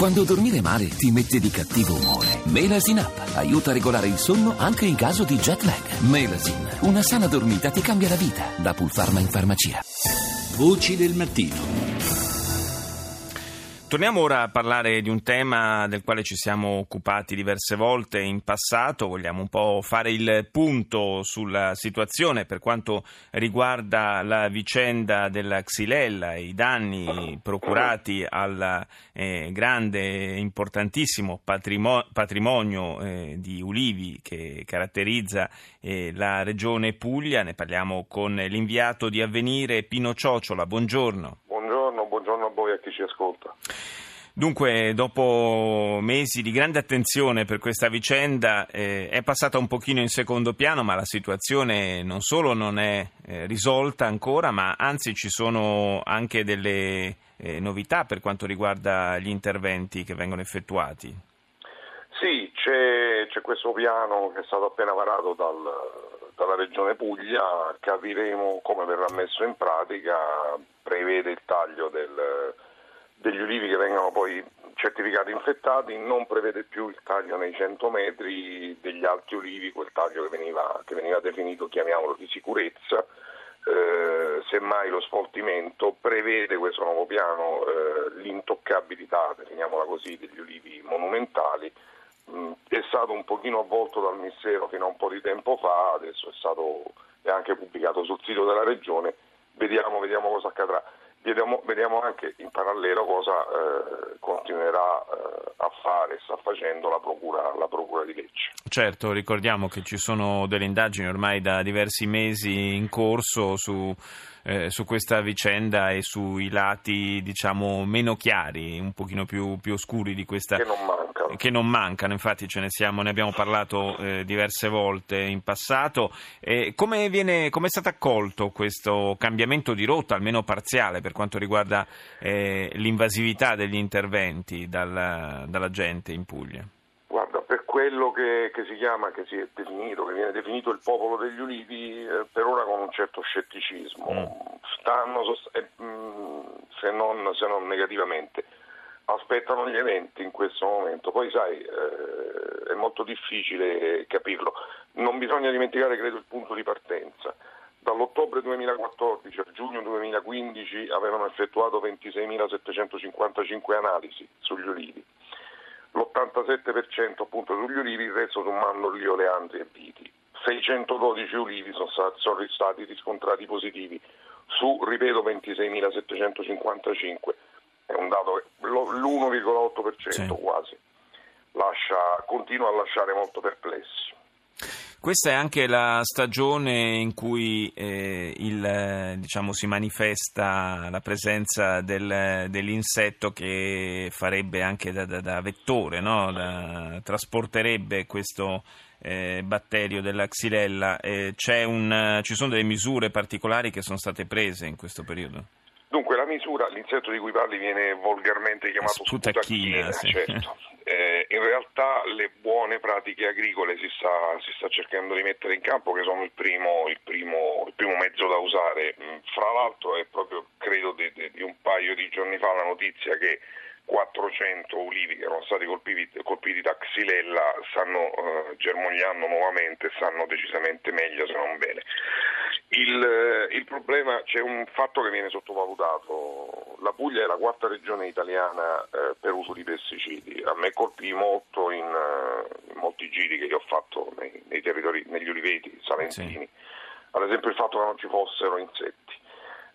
Quando dormire male ti mette di cattivo umore. Melasin Up aiuta a regolare il sonno anche in caso di jet lag. Melasin, una sana dormita ti cambia la vita. Da Pulpharma in farmacia. Voci del mattino. Torniamo ora a parlare di un tema del quale ci siamo occupati diverse volte in passato, vogliamo un po' fare il punto sulla situazione per quanto riguarda la vicenda della Xylella e i danni procurati al eh, grande e importantissimo patrimo- patrimonio eh, di ulivi che caratterizza eh, la regione Puglia. Ne parliamo con l'inviato di Avvenire Pino Ciociola. Buongiorno voi a chi ci ascolta. Dunque, dopo mesi di grande attenzione per questa vicenda, eh, è passata un pochino in secondo piano, ma la situazione non solo non è eh, risolta ancora, ma anzi ci sono anche delle eh, novità per quanto riguarda gli interventi che vengono effettuati. Sì, c'è, c'è questo piano che è stato appena varato dal, dalla Regione Puglia, capiremo come verrà messo in pratica, prevede il taglio del degli ulivi che vengono poi certificati infettati, non prevede più il taglio nei 100 metri degli alti ulivi, quel taglio che veniva, che veniva definito, chiamiamolo, di sicurezza, eh, semmai lo sfoltimento, prevede questo nuovo piano eh, l'intoccabilità, definiamola così, degli ulivi monumentali, mm, è stato un pochino avvolto dal Ministero fino a un po' di tempo fa, adesso è stato è anche pubblicato sul sito della Regione, vediamo, vediamo cosa accadrà. Vediamo, vediamo, anche in parallelo cosa eh, continuerà eh, a fare, sta facendo la procura, la procura, di Lecce. Certo, ricordiamo che ci sono delle indagini ormai da diversi mesi in corso su, eh, su questa vicenda e sui lati diciamo meno chiari, un pochino più, più oscuri di questa... Che non mancano. Che non mancano, infatti ce ne, siamo, ne abbiamo parlato eh, diverse volte in passato. come, viene, come è stato accolto questo cambiamento di rotta, almeno parziale, per quanto riguarda eh, l'invasività degli interventi dalla, dalla gente in Puglia? quello che, che, si chiama, che si è definito, che viene definito il popolo degli ulivi, eh, per ora con un certo scetticismo. Mm. Stanno, eh, mm, se, non, se, non, negativamente, aspettano gli eventi in questo momento. Poi sai, eh, è molto difficile capirlo. Non bisogna dimenticare, credo, il punto di partenza. Dall'ottobre 2014 al giugno 2015 avevano effettuato 26.755 analisi sugli ulivi l'87% appunto sugli ulivi, il resto su mandorli, oleandri e viti. 612 ulivi sono stati, sono stati riscontrati positivi su, ripeto, 26.755, è un dato, l'1,8% sì. quasi, Lascia, continua a lasciare molto perplessi. Questa è anche la stagione in cui eh, il, diciamo, si manifesta la presenza del, dell'insetto che farebbe anche da, da, da vettore, no? da, trasporterebbe questo eh, batterio della xylella. Eh, un, ci sono delle misure particolari che sono state prese in questo periodo? Dunque la misura, l'insetto di cui parli viene volgarmente chiamato sputacchina, sì. certo. Eh, in realtà le buone pratiche agricole si sta, si sta, cercando di mettere in campo, che sono il primo, il primo, il primo mezzo da usare. Mm, fra l'altro è proprio, credo, di, di, un paio di giorni fa la notizia che 400 ulivi che erano stati colpiti, colpiti da xylella stanno uh, germogliando nuovamente, stanno decisamente meglio se non bene. Il, eh, il, problema, c'è un fatto che viene sottovalutato, la Puglia è la quarta regione italiana eh, per uso di pesticidi, a me colpì molto in, uh, in molti giri che io ho fatto nei, nei territori, negli uliveti salentini, sì. ad esempio il fatto che non ci fossero insetti.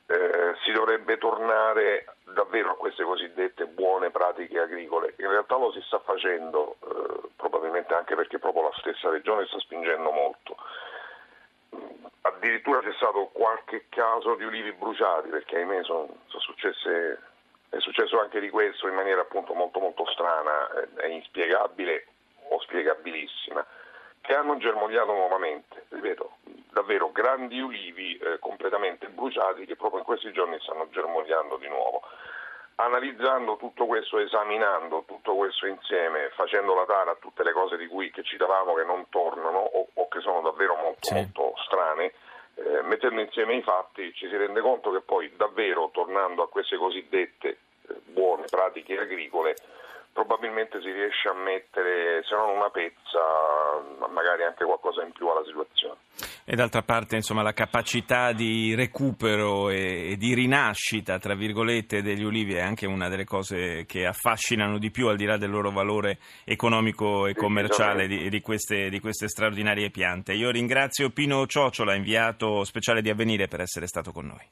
Eh, si dovrebbe tornare davvero a queste cosiddette buone pratiche agricole. In realtà lo si sta facendo, eh, probabilmente anche perché proprio la stessa regione sta spingendo molto addirittura c'è stato qualche caso di ulivi bruciati, perché ahimè sono, sono successe, è successo anche di questo in maniera appunto molto molto strana e inspiegabile o spiegabilissima, che hanno germogliato nuovamente, ripeto, davvero grandi ulivi eh, completamente bruciati che proprio in questi giorni stanno germogliando di nuovo. Analizzando tutto questo, esaminando tutto questo insieme, facendo la tara a tutte le cose di cui che citavamo che non tornano o, o che sono davvero molto, sì. molto strane, eh, mettendo insieme i fatti ci si rende conto che poi davvero tornando a queste cosiddette eh, buone pratiche agricole probabilmente si riesce a mettere, se non una pezza, magari anche qualcosa in più alla situazione. E d'altra parte, insomma, la capacità di recupero e di rinascita, tra virgolette, degli ulivi è anche una delle cose che affascinano di più, al di là del loro valore economico e commerciale di, di, queste, di queste straordinarie piante. Io ringrazio Pino Ciociola, inviato speciale di Avvenire, per essere stato con noi.